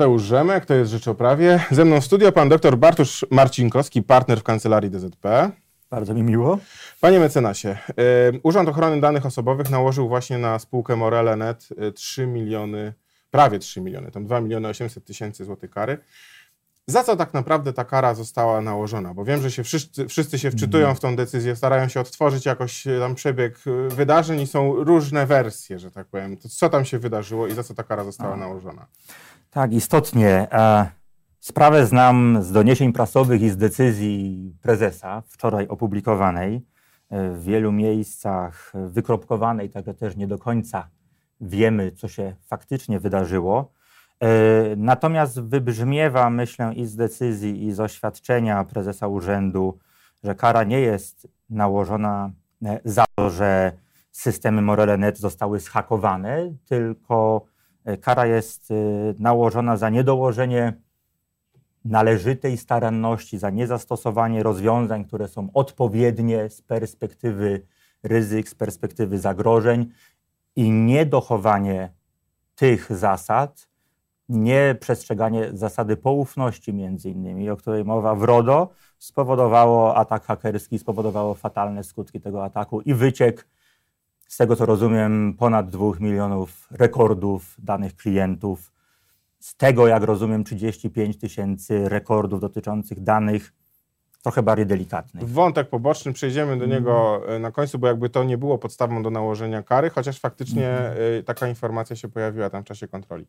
Mateusz Rzemek, to jest Rzecz o Prawie. Ze mną w studio pan dr Bartosz Marcinkowski, partner w kancelarii DZP. Bardzo mi miło. Panie mecenasie, y, Urząd Ochrony Danych Osobowych nałożył właśnie na spółkę Morele.net 3 miliony, prawie 3 miliony, tam 2 miliony 800 tysięcy złotych kary. Za co tak naprawdę ta kara została nałożona? Bo wiem, że się wszyscy, wszyscy się wczytują w tą decyzję, starają się odtworzyć jakoś e, tam przebieg wydarzeń i są różne wersje, że tak powiem. To co tam się wydarzyło i za co ta kara została nałożona? Tak, istotnie. E, sprawę znam z doniesień prasowych i z decyzji prezesa wczoraj opublikowanej. W wielu miejscach wykropkowanej, także też nie do końca wiemy, co się faktycznie wydarzyło. E, natomiast wybrzmiewa, myślę, i z decyzji, i z oświadczenia prezesa urzędu, że kara nie jest nałożona e, za to, że systemy Morele.net zostały zhakowane, tylko e, kara jest nałożona za niedołożenie należytej staranności, za niezastosowanie rozwiązań, które są odpowiednie z perspektywy ryzyk, z perspektywy zagrożeń i niedochowanie tych zasad, nieprzestrzeganie zasady poufności między innymi, o której mowa w RODO, spowodowało atak hakerski, spowodowało fatalne skutki tego ataku i wyciek, z tego co rozumiem, ponad 2 milionów rekordów danych klientów. Z tego, jak rozumiem, 35 tysięcy rekordów dotyczących danych trochę bardziej delikatnych. Wątek poboczny, przejdziemy do niego e, na końcu, bo jakby to nie było podstawą do nałożenia kary, chociaż faktycznie mm taka informacja się pojawiła tam w czasie kontroli.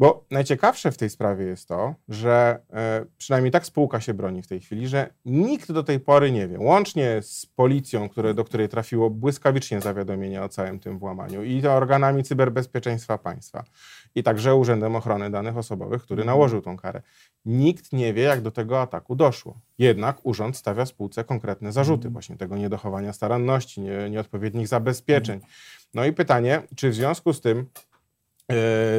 Bo najciekawsze w tej sprawie jest to, że e, przynajmniej tak spółka się broni w tej chwili, że nikt do tej pory nie wie, łącznie z policją, które, do której trafiło błyskawicznie zawiadomienie o całym tym włamaniu i organami cyberbezpieczeństwa państwa i także Urzędem Ochrony Danych Osobowych, który mhm. nałożył tą karę. Nikt nie wie, jak do tego ataku doszło. Jednak urząd stawia spółce konkretne zarzuty, mhm. właśnie tego niedochowania staranności, nie, nieodpowiednich zabezpieczeń. No i pytanie, czy w związku z tym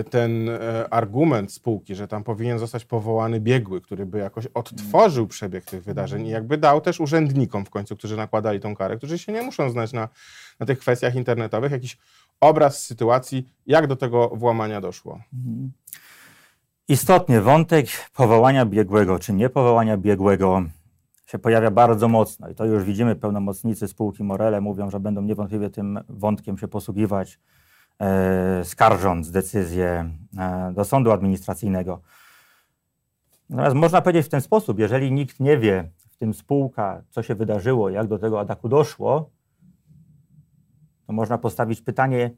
ten e, argument spółki, że tam powinien zostać powołany biegły, który by jakoś odtworzył przebieg tych wydarzeń i jakby dał też urzędnikom w końcu, którzy nakładali tą karę, którzy się nie muszą znać na, na tych kwestiach internetowych, jakiś obraz sytuacji, jak do tego włamania doszło. Istotnie wątek powołania biegłego czy niepowołania biegłego się pojawia bardzo mocno i to już widzimy pełnomocnicy spółki Morele mówią, że będą niewątpliwie tym wątkiem się posługiwać E, skarżąc decyzję e, do sądu administracyjnego. Natomiast można powiedzieć w ten sposób, jeżeli nikt nie wie, w tym spółka, co się wydarzyło, jak do tego ataku doszło, to można postawić pytanie,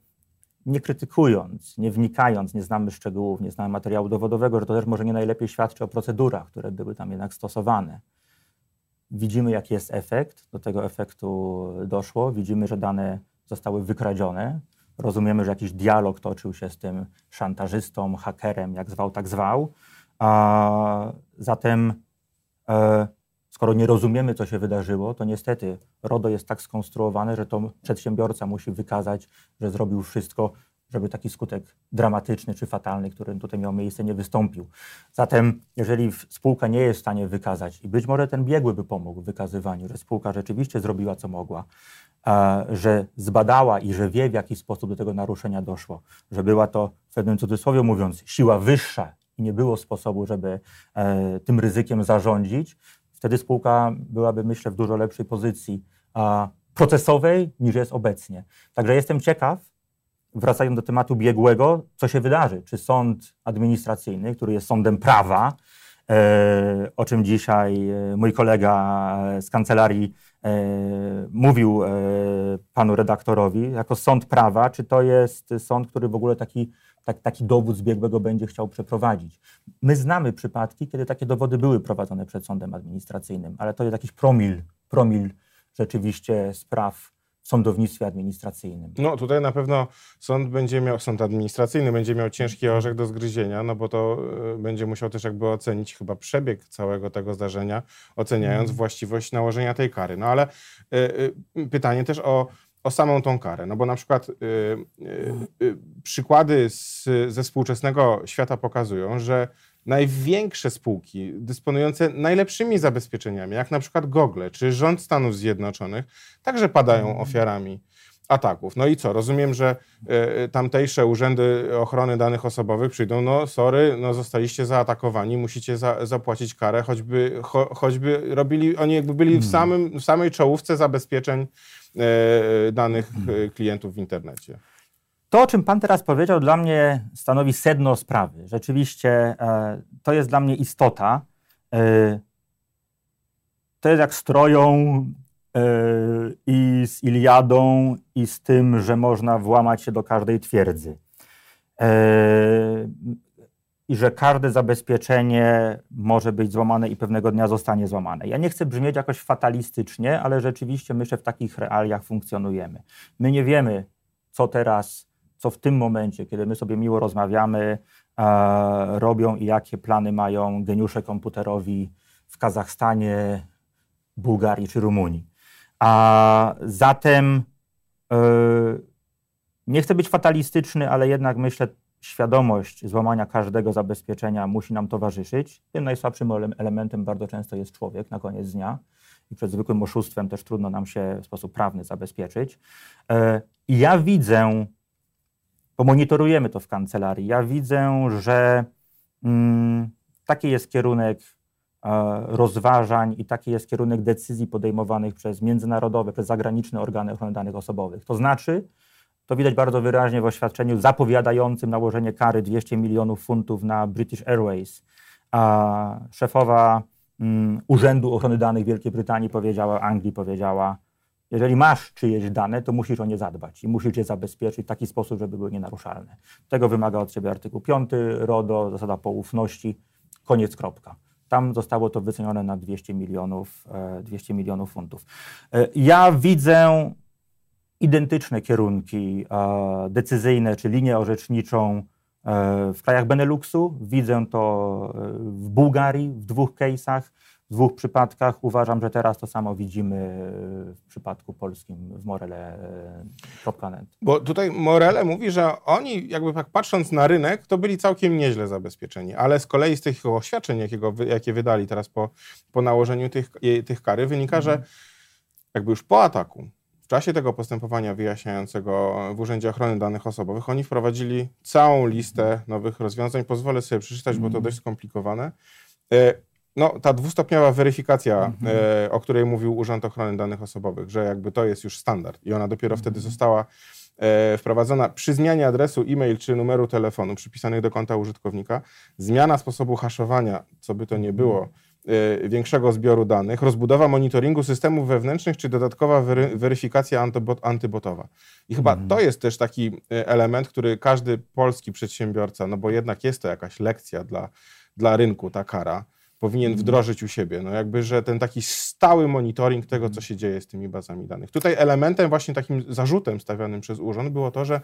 nie krytykując, nie wnikając, nie znamy szczegółów, nie znamy materiału dowodowego, że to też może nie najlepiej świadczy o procedurach, które były tam jednak stosowane. Widzimy, jaki jest efekt, do tego efektu doszło, widzimy, że dane zostały wykradzione, Rozumiemy, że jakiś dialog toczył się z tym szantażystą, hakerem, jak zwał, tak zwał. A zatem, e, skoro nie rozumiemy, co się wydarzyło, to niestety RODO jest tak skonstruowane, że to przedsiębiorca musi wykazać, że zrobił wszystko, żeby taki skutek dramatyczny czy fatalny, który tutaj miał miejsce, nie wystąpił. Zatem, jeżeli spółka nie jest w stanie wykazać, i być może ten biegły by pomógł w wykazywaniu, że spółka rzeczywiście zrobiła co mogła, że zbadała i że wie, w jaki sposób do tego naruszenia doszło, że była to, w pewnym cudzysłowie mówiąc, siła wyższa i nie było sposobu, żeby e, tym ryzykiem zarządzić, wtedy spółka byłaby, myślę, w dużo lepszej pozycji procesowej niż jest obecnie. Także jestem ciekaw, wracając do tematu biegłego, co się wydarzy. Czy sąd administracyjny, który jest sądem prawa, e, o czym dzisiaj e, mój kolega z kancelarii E, mówił panu redaktorowi, jako sąd prawa, czy to jest sąd, który w ogóle taki, tak, taki dowód zbiegłego będzie chciał przeprowadzić. My znamy przypadki, kiedy takie dowody były prowadzone przed sądem administracyjnym, ale to jest jakiś promil, promil rzeczywiście spraw w sądownictwie administracyjnym. No tutaj na pewno sąd będzie miał, sąd administracyjny będzie miał ciężki orzech do zgryzienia, no bo to y, będzie musiał też jakby ocenić chyba przebieg całego tego zdarzenia, oceniając mm. właściwość nałożenia tej kary. No ale y, y, pytanie też o, o samą tą karę, no bo na przykład y, y, przykłady z, ze współczesnego świata pokazują, że największe spółki dysponujące najlepszymi zabezpieczeniami, jak na przykład Google czy rząd Stanów Zjednoczonych, także padają mhm. ofiarami ataków. No i co? Rozumiem, że y, tamtejsze urzędy ochrony danych osobowych przyjdą, no sorry, no zostaliście zaatakowani, musicie za, zapłacić karę, choćby, cho, choćby robili, oni jakby byli w, samym, w samej czołówce zabezpieczeń y, danych klientów w internecie. To, o czym Pan teraz powiedział, dla mnie stanowi sedno sprawy. Rzeczywiście e, to jest dla mnie istota. E, to jest jak stroją e, i z Iliadą, i z tym, że można włamać się do każdej twierdzy. I że każde zabezpieczenie może być złamane i pewnego dnia zostanie złamane. Ja nie chcę brzmieć jakoś fatalistycznie, ale rzeczywiście myślę, w takich realiach funkcjonujemy. My nie wiemy, co teraz co w tym momencie, kiedy my sobie miło rozmawiamy, e, robią i jakie plany mają geniusze komputerowi w Kazachstanie, Bułgarii czy Rumunii. A zatem e, nie chcę być fatalistyczny, ale jednak myślę, świadomość złamania każdego zabezpieczenia musi nam towarzyszyć. Tym najsłabszym elementem bardzo często jest człowiek na koniec dnia i przed zwykłym oszustwem też trudno nam się w sposób prawny zabezpieczyć. E, I ja widzę bo monitorujemy to w kancelarii. Ja widzę, że mm, taki jest kierunek e, rozważań i taki jest kierunek decyzji podejmowanych przez międzynarodowe, przez zagraniczne organy ochrony danych osobowych. To znaczy, to widać bardzo wyraźnie w oświadczeniu zapowiadającym nałożenie kary 200 milionów funtów na British Airways. A szefowa mm, Urzędu Ochrony Danych Wielkiej Brytanii powiedziała, Anglii powiedziała, jeżeli masz czyjeś dane, to musisz o nie zadbać i musisz je zabezpieczyć w taki sposób, żeby były nienaruszalne. Tego wymaga od ciebie artykuł 5 RODO, zasada poufności, koniec, kropka. Tam zostało to wycenione na 200 milionów, 200 e, milionów funtów. E, ja widzę identyczne kierunki e, decyzyjne czy linię orzeczniczą w krajach Beneluxu. Widzę to w Bułgarii w dwóch case'ach dwóch przypadkach. Uważam, że teraz to samo widzimy w przypadku polskim w Morele.net. Bo tutaj Morele mówi, że oni jakby tak patrząc na rynek, to byli całkiem nieźle zabezpieczeni, ale z kolei z tych oświadczeń, jakiego, jakie wydali teraz po, po nałożeniu tych, tych kary, wynika, mhm. że jakby już po ataku, w czasie tego postępowania wyjaśniającego w Urzędzie Ochrony Danych Osobowych, oni wprowadzili całą listę nowych rozwiązań. Pozwolę sobie przeczytać, bo to mhm. dość skomplikowane. No, ta dwustopniowa weryfikacja, mhm. e, o której mówił Urząd Ochrony Danych Osobowych, że jakby to jest już standard i ona dopiero mhm. wtedy została e, wprowadzona przy zmianie adresu e-mail czy numeru telefonu przypisanych do konta użytkownika, zmiana sposobu haszowania, co by to nie było, e, większego zbioru danych, rozbudowa monitoringu systemów wewnętrznych czy dodatkowa wery, weryfikacja antybot, antybotowa. I chyba mhm. to jest też taki e, element, który każdy polski przedsiębiorca, no bo jednak jest to jakaś lekcja dla, dla rynku, ta kara, powinien mhm. wdrożyć u siebie. No jakby, że ten taki stały monitoring tego, co się dzieje z tymi bazami danych. Tutaj elementem, właśnie takim zarzutem stawianym przez urząd było to, że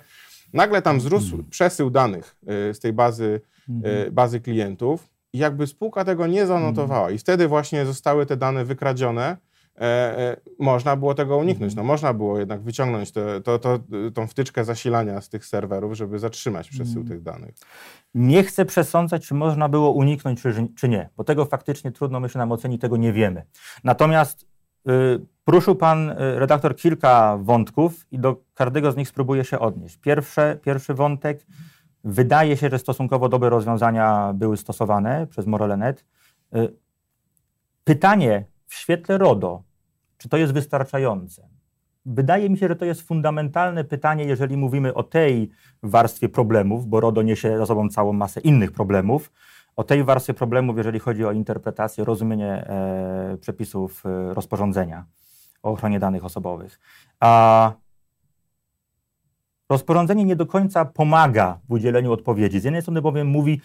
nagle tam wzrósł mhm. przesył danych y, z tej bazy, y, mhm. bazy klientów i jakby spółka tego nie zanotowała. I wtedy właśnie zostały te dane wykradzione można było tego uniknąć. No, można było jednak wyciągnąć to, to, to, tą wtyczkę zasilania z tych serwerów, żeby zatrzymać przesył tych danych. Nie chcę przesądzać, czy można było uniknąć, czy, czy nie, bo tego faktycznie trudno, myślę, nam ocenić, tego nie wiemy. Natomiast y, poruszył Pan y, redaktor kilka wątków i do każdego z nich spróbuję się odnieść. Pierwsze, pierwszy wątek. Wydaje się, że stosunkowo dobre rozwiązania były stosowane przez Morelenet. Y, pytanie w świetle RODO, czy to jest wystarczające? Wydaje mi się, że to jest fundamentalne pytanie, jeżeli mówimy o tej warstwie problemów, bo RODO niesie za sobą całą masę innych problemów. O tej warstwie problemów, jeżeli chodzi o interpretację, rozumienie e, przepisów e, rozporządzenia o ochronie danych osobowych. A rozporządzenie nie do końca pomaga w udzieleniu odpowiedzi. Z jednej strony bowiem mówi,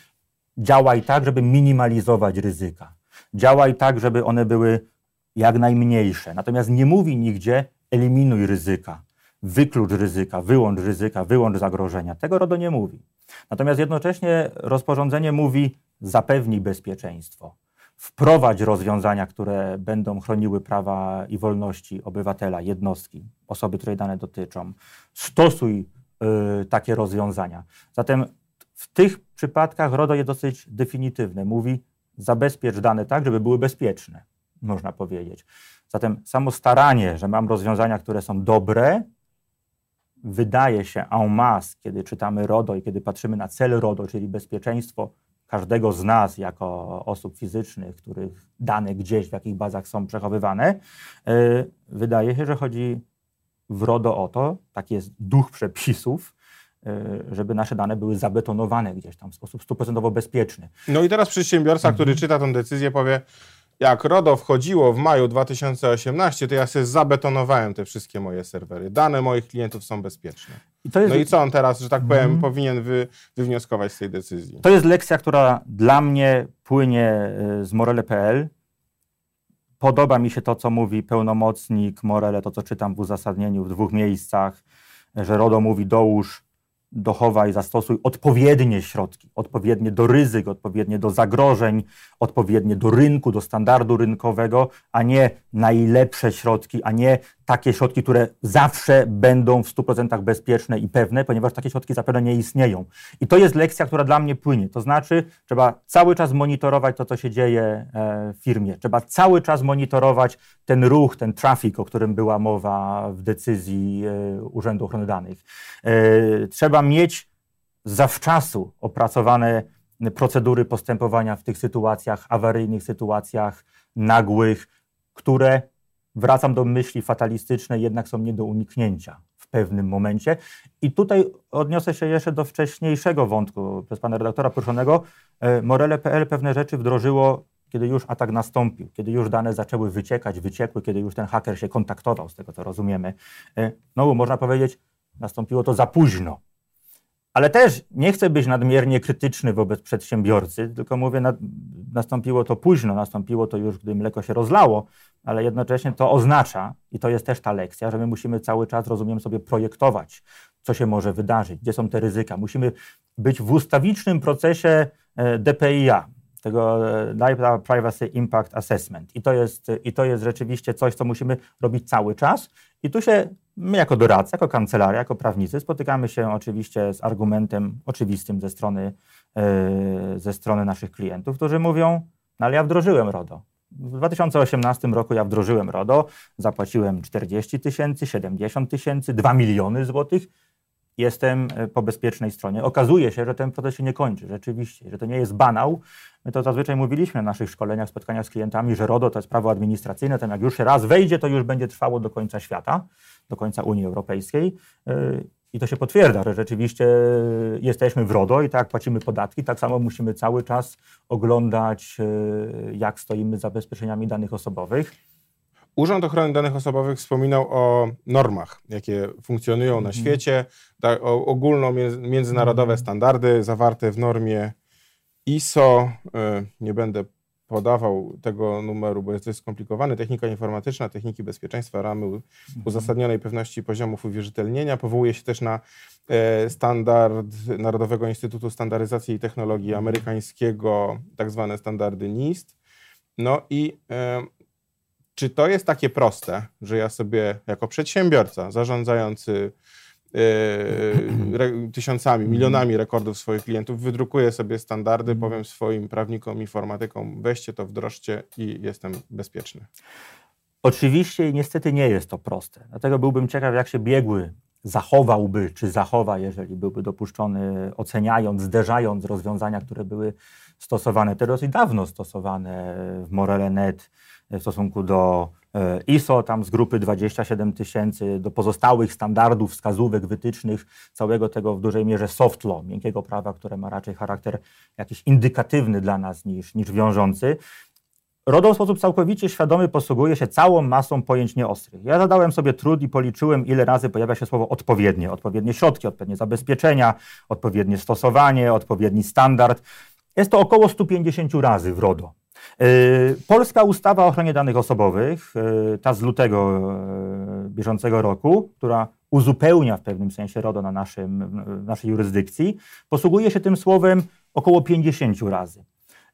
działaj tak, żeby minimalizować ryzyka. Działaj tak, żeby one były jak najmniejsze. Natomiast nie mówi nigdzie eliminuj ryzyka, wyklucz ryzyka, wyłącz ryzyka, wyłącz zagrożenia. Tego RODO nie mówi. Natomiast jednocześnie rozporządzenie mówi zapewnij bezpieczeństwo, wprowadź rozwiązania, które będą chroniły prawa i wolności obywatela, jednostki, osoby, której dane dotyczą. Stosuj y, takie rozwiązania. Zatem w tych przypadkach RODO jest dosyć definitywne. Mówi zabezpiecz dane tak, żeby były bezpieczne można powiedzieć. Zatem samo staranie, że mam rozwiązania, które są dobre, wydaje się en masse, kiedy czytamy RODO i kiedy patrzymy na cel RODO, czyli bezpieczeństwo każdego z nas jako osób fizycznych, których dane gdzieś w jakich bazach są przechowywane, yy, wydaje się, że chodzi w RODO o to, taki jest duch przepisów, yy, żeby nasze dane były zabetonowane gdzieś tam w sposób stuprocentowo bezpieczny. No i teraz przedsiębiorca, który mhm. czyta tę decyzję, powie, jak RODO wchodziło w maju 2018, to ja sobie zabetonowałem te wszystkie moje serwery. Dane moich klientów są bezpieczne. I jest... No i co on teraz, że tak powiem, mm. powinien wy, wywnioskować z tej decyzji? To jest lekcja, która dla mnie płynie e, z Morele.pl. Podoba mi się to, co mówi pełnomocnik Morele, to co czytam w uzasadnieniu w dwóch miejscach, że RODO mówi dołóż dochowaj, zastosuj odpowiednie środki, odpowiednie do ryzyk, odpowiednie do zagrożeń, odpowiednie do rynku, do standardu rynkowego, a nie najlepsze środki, a nie takie środki, które zawsze będą w 100% bezpieczne i pewne, ponieważ takie środki zapewne nie istnieją. I to jest lekcja, która dla mnie płynie. To znaczy, trzeba cały czas monitorować to, co się dzieje e, w firmie. Trzeba cały czas monitorować ten ruch, ten traffic, o którym była mowa w decyzji e, Urzędu Ochrony Danych. E, trzeba mieć zawczasu opracowane procedury postępowania w tych sytuacjach, awaryjnych sytuacjach, nagłych, które wracam do myśli fatalistycznej, jednak są nie do uniknięcia w pewnym momencie. I tutaj odniosę się jeszcze do wcześniejszego wątku przez pana redaktora poruszonego. E, Morele.pl pewne rzeczy wdrożyło, kiedy już atak nastąpił, kiedy już dane zaczęły wyciekać, wyciekły, kiedy już ten haker się kontaktował, z tego co rozumiemy. No, można powiedzieć, nastąpiło to za późno. Ale też nie chcę być nadmiernie krytyczny wobec przedsiębiorcy, tylko mówię, na, nastąpiło to późno, nastąpiło to już, gdy mleko się rozlało, ale jednocześnie to oznacza, i to jest też ta lekcja, że my musimy cały czas, rozumiem sobie, projektować, co się może wydarzyć, gdzie są te ryzyka. Musimy być w ustawicznym procesie e, DPIA, tego e, Data Privacy Impact Assessment. I to, jest, I to jest rzeczywiście coś, co musimy robić cały czas. I tu się my jako doradcy, jako kancelaria, jako prawnicy spotykamy się oczywiście z argumentem oczywistym ze strony, yy, ze strony naszych klientów, którzy mówią, no ale ja wdrożyłem RODO. W 2018 roku ja wdrożyłem RODO, zapłaciłem 40 tysięcy, 70 tysięcy, 2 miliony złotych jestem e, po bezpiecznej stronie. Okazuje się, że ten proces się nie kończy, rzeczywiście, że to nie jest banał. My to zazwyczaj mówiliśmy na naszych szkoleniach, spotkaniach z klientami, że RODO to jest prawo administracyjne, tam jak już się raz wejdzie, to już będzie trwało do końca świata, do końca Unii Europejskiej. E, I to się potwierdza, że rzeczywiście jesteśmy w RODO i tak płacimy podatki, tak samo musimy cały czas oglądać, e, jak stoimy z zabezpieczeniami danych osobowych. Urząd Ochrony Danych Osobowych wspominał o normach, jakie funkcjonują na mhm. świecie, tak, o ogólno międzynarodowe mhm. standardy zawarte w normie ISO. E, nie będę podawał tego numeru, bo jest dość skomplikowany. Technika informatyczna, techniki bezpieczeństwa, ramy mhm. uzasadnionej pewności poziomów uwierzytelnienia. Powołuje się też na e, standard Narodowego Instytutu Standaryzacji i Technologii Amerykańskiego, tak zwane standardy NIST. No i e, czy to jest takie proste, że ja sobie jako przedsiębiorca zarządzający tysiącami, milionami rekordów swoich klientów, wydrukuję sobie standardy, mhm. powiem swoim prawnikom, informatykom, weźcie to, wdrożcie i jestem bezpieczny. Oczywiście i niestety nie jest to proste. Dlatego byłbym ciekaw, jak się biegły zachowałby, czy zachowa, jeżeli byłby dopuszczony, oceniając, zderzając rozwiązania, które były stosowane, te dosyć dawno stosowane w Morele.net, w stosunku do e, ISO, tam z grupy 27 tysięcy, do pozostałych standardów, wskazówek, wytycznych, całego tego w dużej mierze soft law, miękkiego prawa, które ma raczej charakter jakiś indykatywny dla nas niż, niż wiążący. RODO w sposób całkowicie świadomy posługuje się całą masą pojęć nieostrych. Ja zadałem sobie trud i policzyłem, ile razy pojawia się słowo odpowiednie. Odpowiednie środki, odpowiednie zabezpieczenia, odpowiednie stosowanie, odpowiedni standard. Jest to około 150 razy w RODO. E, polska ustawa o ochronie danych osobowych, e, ta z lutego e, bieżącego roku, która uzupełnia w pewnym sensie RODO na naszym, naszej jurysdykcji, posługuje się tym słowem około 50 razy.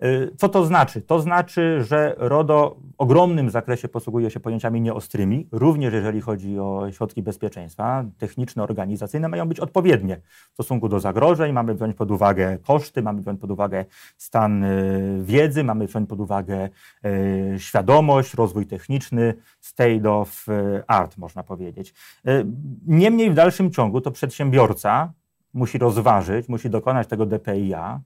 Y, co to znaczy? To znaczy, że RODO w ogromnym zakresie posługuje się pojęciami nieostrymi, również jeżeli chodzi o środki bezpieczeństwa. Techniczne, organizacyjne mają być odpowiednie w stosunku do zagrożeń. Mamy wziąć pod uwagę koszty, mamy wziąć pod uwagę stan y, wiedzy, mamy wziąć pod uwagę y, świadomość, rozwój techniczny, state of art, można powiedzieć. Niemniej w dalszym ciągu to przedsiębiorca musi rozważyć, musi dokonać tego DPIA,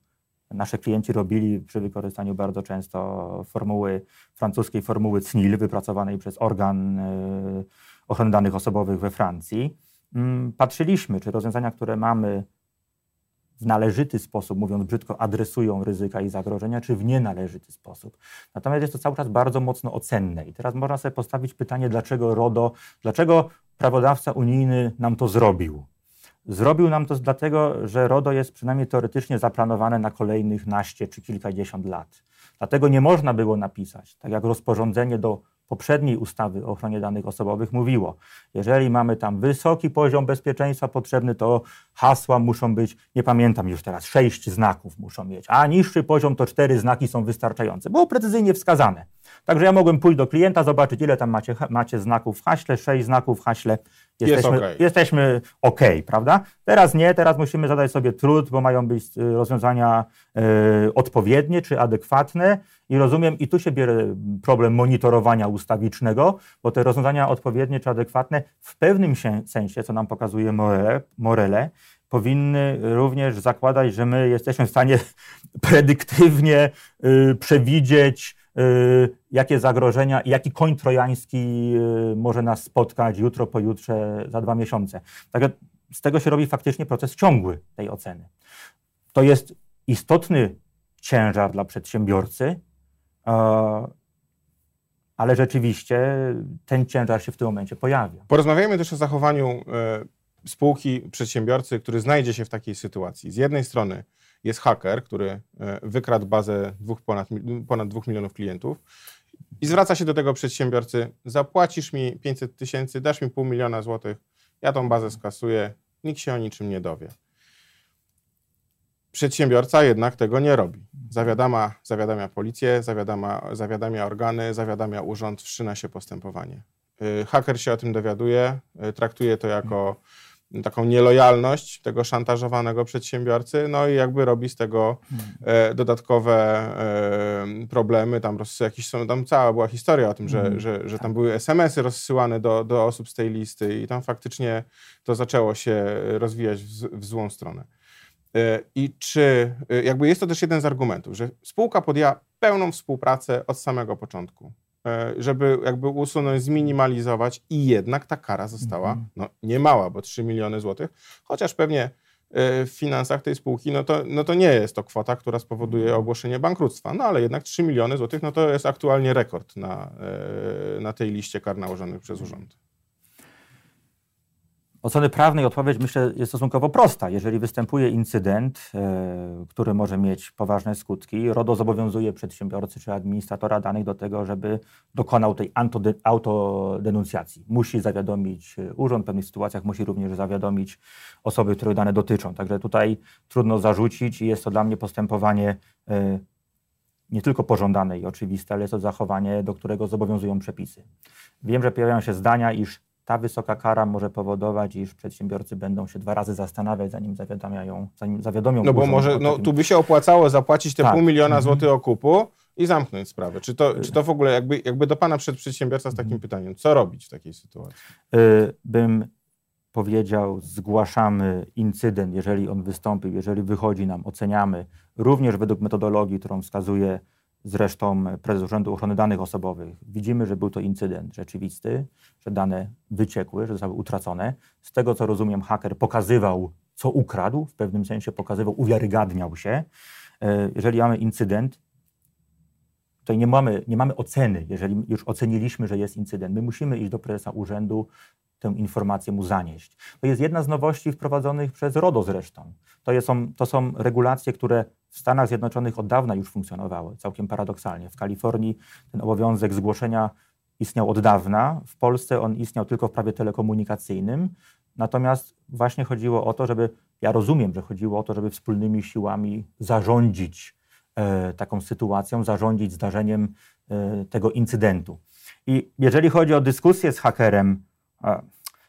Nasze klienci robili przy wykorzystaniu bardzo często formuły, francuskiej formuły CNIL, wypracowanej przez organ e, ochrony danych osobowych we Francji. Mm, patrzyliśmy, czy rozwiązania, które mamy w należyty sposób, mówiąc brzydko, adresują ryzyka i zagrożenia, czy w nienależyty sposób. Natomiast jest to cały czas bardzo mocno ocenne. I teraz można sobie postawić pytanie, dlaczego RODO, dlaczego prawodawca unijny nam to zrobił? Zrobił nam to dlatego, że RODO jest przynajmniej teoretycznie zaplanowane na kolejnych naście czy kilkadziesiąt lat. Dlatego nie można było napisać, tak jak rozporządzenie do poprzedniej ustawy o ochronie danych osobowych mówiło, jeżeli mamy tam wysoki poziom bezpieczeństwa potrzebny, to hasła muszą być, nie pamiętam już teraz, sześć znaków muszą mieć, a niższy poziom to cztery znaki są wystarczające. Było precyzyjnie wskazane. Także ja mogłem pójść do klienta, zobaczyć, ile tam macie, macie znaków w haśle, sześć znaków w haśle, jesteśmy, Jest okay. jesteśmy ok, prawda? Teraz nie, teraz musimy zadać sobie trud, bo mają być y, rozwiązania y, odpowiednie czy adekwatne i rozumiem, i tu się bierze problem monitorowania ustawicznego, bo te rozwiązania odpowiednie czy adekwatne w pewnym sensie, co nam pokazuje Morele, Morele powinny również zakładać, że my jesteśmy w stanie predyktywnie y, przewidzieć, jakie zagrożenia jaki koń trojański y, może nas spotkać jutro, pojutrze, za dwa miesiące. Także z tego się robi faktycznie proces ciągły tej oceny. To jest istotny ciężar dla przedsiębiorcy, ale rzeczywiście ten ciężar się w tym momencie pojawia. Porozmawiajmy też o zachowaniu e, spółki, przedsiębiorcy, który znajdzie się w takiej sytuacji. Z jednej strony jest haker, który e, wykradł bazę dwóch, ponad, ponad 2 milionów klientów i zwraca się do tego przedsiębiorcy, zapłacisz mi 500 tysięcy, dasz mi pół miliona złotych, ja tą bazę skasuję, nikt się o niczym nie dowie. Przedsiębiorca jednak tego nie robi. Zawiadama, zawiadamia policję, zawiadama, zawiadamia organy, zawiadamia urząd, wszczyna się postępowanie. E, haker się o tym dowiaduje, e, traktuje to jako taką nielojalność tego szantażowanego przedsiębiorcy, no i jakby robi z tego e, dodatkowe e, problemy. Tam jakieś są, tam cała była historia o tym, że, mm. że, że tam były SMS-y rozsyłane do, do osób z tej listy i tam faktycznie to zaczęło się rozwijać w, w złą stronę. E, I czy, e, jakby jest to też jeden z argumentów, że spółka podjęła pełną współpracę od samego początku. E, żeby jakby usunąć, zminimalizować i jednak ta kara została mhm. no, niemała, bo 3 miliony złotych, chociaż pewnie e, w finansach tej spółki, no to, no to nie jest to kwota, która spowoduje mhm. ogłoszenie bankructwa, no ale jednak 3 miliony złotych, no to jest aktualnie rekord na, e, na tej liście kar nałożonych przez urząd oceny prawnej odpowiedź myślę jest stosunkowo prosta. Jeżeli występuje incydent, e, który może mieć poważne skutki, RODO zobowiązuje przedsiębiorcy czy administratora danych do tego, żeby dokonał tej autodenuncjacji. Musi zawiadomić e, urząd, w pewnych sytuacjach musi również zawiadomić osoby, które dane dotyczą. Także tutaj trudno zarzucić i jest to dla mnie postępowanie e, nie tylko pożądane i oczywiste, ale jest to zachowanie, do którego zobowiązują przepisy. Wiem, że pojawiają się zdania, iż ta wysoka kara może powodować, iż przedsiębiorcy będą się dwa razy zastanawiać, zanim zawiadamiają, zanim zawiadomią. No bo może, no tu by się opłacało zapłacić te tak. pół miliona mhm. złotych okupu i zamknąć sprawę. Czy to, czy to w ogóle jakby, jakby do Pana przed przedsiębiorca z takim mhm. pytaniem, co robić w takiej sytuacji? Y, bym powiedział, zgłaszamy incydent, jeżeli on wystąpił, jeżeli wychodzi nam, oceniamy, również według metodologii, którą wskazuje zresztą prezes Urzędu Ochrony Danych Osobowych. Widzimy, że był to incydent rzeczywisty, że dane wyciekły, że zostały utracone. Z tego, co rozumiem, haker pokazywał, co ukradł, w pewnym sensie pokazywał, uwiarygadniał się. E, jeżeli mamy incydent, tutaj nie mamy, nie mamy oceny, jeżeli już oceniliśmy, że jest incydent. My musimy iść do prezesa urzędu, tę informację mu zanieść. To jest jedna z nowości wprowadzonych przez RODO zresztą. To, są, to są regulacje, które w Stanach Zjednoczonych od dawna już funkcjonowały, całkiem paradoksalnie. W Kalifornii ten obowiązek zgłoszenia istniał od dawna, w Polsce on istniał tylko w prawie telekomunikacyjnym. Natomiast właśnie chodziło o to, żeby, ja rozumiem, że chodziło o to, żeby wspólnymi siłami zarządzić taką sytuacją, zarządzić zdarzeniem tego incydentu. I jeżeli chodzi o dyskusję z hakerem,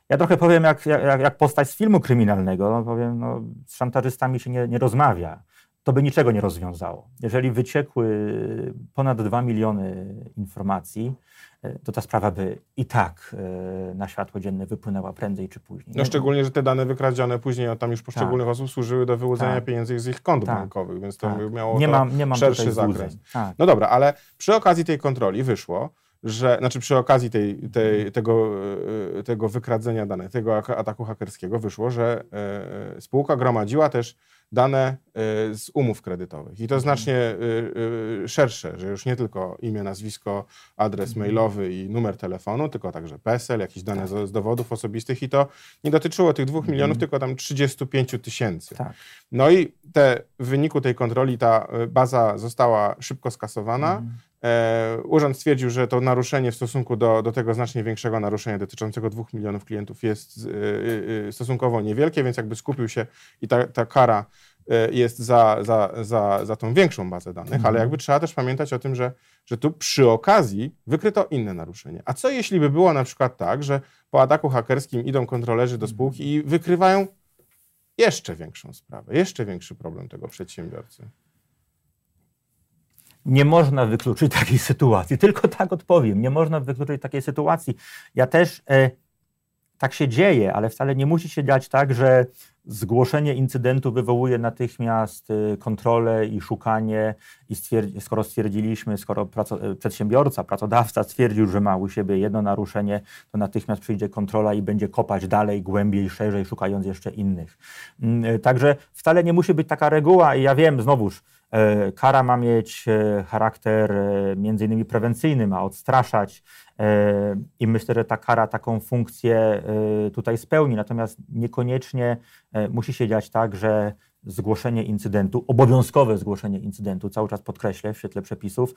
ja trochę powiem jak, jak, jak postać z filmu kryminalnego. No powiem, no, z szantażystami się nie, nie rozmawia. To by niczego nie rozwiązało. Jeżeli wyciekły ponad 2 miliony informacji, e, to ta sprawa by i tak e, na światło dzienne wypłynęła prędzej czy później. No szczególnie, że te dane wykradzione później od tam już poszczególnych tak. osób służyły do wyłudzenia tak. pieniędzy z ich kont tak. bankowych, więc to tak. miało nie mam, nie mam szerszy zakres. Tak. No dobra, ale przy okazji tej kontroli wyszło, że, znaczy przy okazji tej, tej, tego, e, tego wykradzenia danych, tego ataku hakerskiego wyszło, że spółka gromadziła też dane e, z umów kredytowych. I to znacznie szersze, że już nie tylko imię, nazwisko, adres mhm. mailowy i numer telefonu, tylko także PESEL, jakieś dane tak. z, z, dowodów osobistych i to nie dotyczyło tych dwóch milionów, mhm. tylko tam 35 tysięcy. Tak. No i te, w wyniku tej kontroli ta baza została szybko skasowana. Mhm. E, urząd stwierdził, że to naruszenie w stosunku do, do tego znacznie większego naruszenia dotyczącego dwóch milionów klientów jest e, e, stosunkowo niewielkie, więc jakby skupił się i ta, ta kara jest za, za, za, za tą większą bazę danych, mhm. ale jakby trzeba też pamiętać o tym, że, że tu przy okazji wykryto inne naruszenie. A co jeśli by było na przykład tak, że po ataku hakerskim idą kontrolerzy do spółki i wykrywają jeszcze większą sprawę, jeszcze większy problem tego przedsiębiorcy? Nie można wykluczyć takiej sytuacji. Tylko tak odpowiem. Nie można wykluczyć takiej sytuacji. Ja też e, tak się dzieje, ale wcale nie musi się dziać tak, że zgłoszenie incydentu wywołuje natychmiast e, kontrolę i szukanie i skoro stwierdziliśmy, skoro praco, e, przedsiębiorca, pracodawca stwierdził, że ma u siebie jedno naruszenie, to natychmiast przyjdzie kontrola i będzie kopać dalej, głębiej, szerzej, szukając jeszcze innych. Mm, e, także wcale nie musi być taka reguła i ja wiem, znowuż, kara ma mieć e, charakter e, między innymi prewencyjny, ma odstraszać i myślę, że ta kara taką funkcję tutaj spełni. Natomiast niekoniecznie musi się dziać tak, że zgłoszenie incydentu, obowiązkowe zgłoszenie incydentu, cały czas podkreślę w świetle przepisów,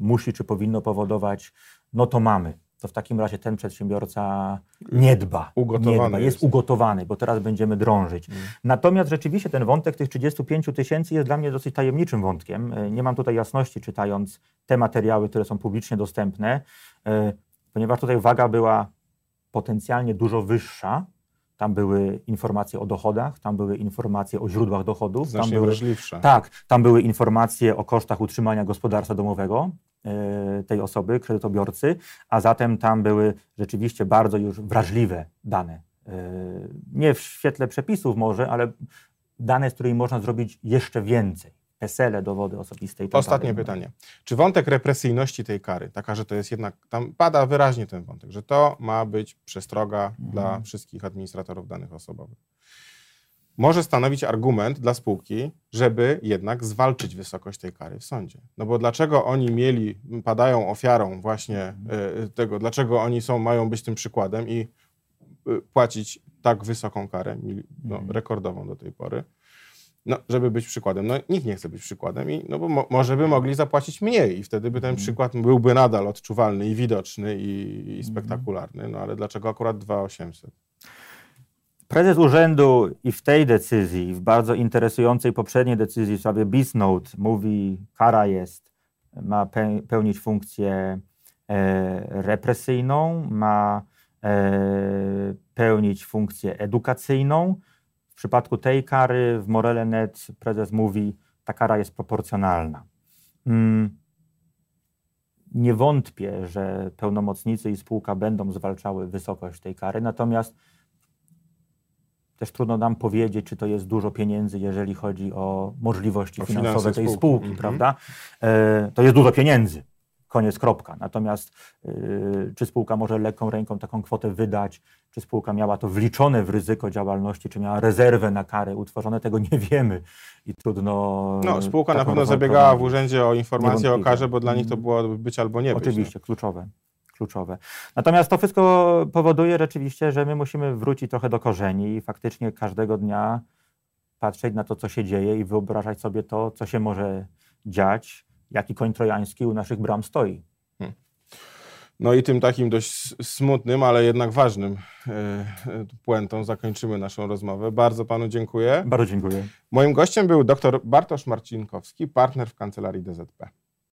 musi czy powinno powodować, no to mamy to w takim razie ten przedsiębiorca nie dba. Ugotowany nie dba, jest. jest. ugotowany, bo teraz będziemy drążyć. Mm. Natomiast rzeczywiście ten wątek tych 35 tysięcy jest dla mnie dosyć tajemniczym wątkiem. E, nie mam tutaj jasności, czytając te materiały, które są publicznie dostępne, e, ponieważ tutaj waga była potencjalnie dużo wyższa. Tam były informacje o dochodach, tam były informacje o źródłach dochodów. Znacznie tam były, wrażliwsze. Tak, tam były informacje o kosztach utrzymania gospodarstwa domowego. E, tej osoby, kredytobiorcy, a zatem tam były rzeczywiście bardzo już wrażliwe dane. E, nie w świetle przepisów może, ale dane, z którymi można zrobić jeszcze więcej. PESEL, dowody osobiste i tak Ostatnie pytanie. Czy wątek represyjności tej kary, taka, że to jest jednak, tam pada wyraźnie ten wątek, że to ma być przestroga mhm. dla wszystkich administratorów danych osobowych może stanowić argument dla spółki, żeby jednak zwalczyć wysokość tej kary w sądzie. No bo dlaczego oni mieli, padają ofiarą właśnie y, tego, dlaczego oni są, mają być tym przykładem i y, płacić tak wysoką karę, no, mhm. rekordową do tej pory, no, żeby być przykładem. No, nikt nie chce być przykładem, i, no bo mo, może by mogli zapłacić mniej i wtedy by ten mhm. przykład byłby nadal odczuwalny i widoczny i, i spektakularny. No ale dlaczego akurat 2800? Prezes urzędu i w tej decyzji, w bardzo interesującej poprzedniej decyzji w sprawie Bisnote mówi, kara jest, ma pełnić funkcję e, represyjną, ma e, pełnić funkcję edukacyjną. W przypadku tej kary w Morele Net prezes mówi, ta kara jest proporcjonalna. Mm. Nie wątpię, że pełnomocnicy i spółka będą zwalczały wysokość tej kary, natomiast też trudno nam powiedzieć, czy to jest dużo pieniędzy, jeżeli chodzi o możliwości o finansowe tej spółki, mm -hmm. prawda? E, to jest dużo pieniędzy. Koniec, kropka. Natomiast y, czy spółka może lekką ręką taką kwotę wydać, czy spółka miała to wliczone w ryzyko działalności, czy miała rezerwę na karę utworzone, tego nie wiemy i trudno. No, spółka na pewno zabiegała w urzędzie o informację o karze, bo dla nich to mhm. było być albo nie być. Oczywiście, kluczowe kluczowe. Natomiast to wszystko powoduje rzeczywiście, że my musimy wrócić trochę do korzeni i faktycznie każdego dnia patrzeć na to, co się dzieje i wyobrażać sobie to, co się może dziać, jaki koń trojański u naszych bram stoi. Hmm. No i tym takim dość smutnym, ale jednak ważnym puentą zakończymy naszą rozmowę. Bardzo panu dziękuję. Bardzo dziękuję. Moim gościem był dr Bartosz Marcinkowski, partner w kancelarii DZP.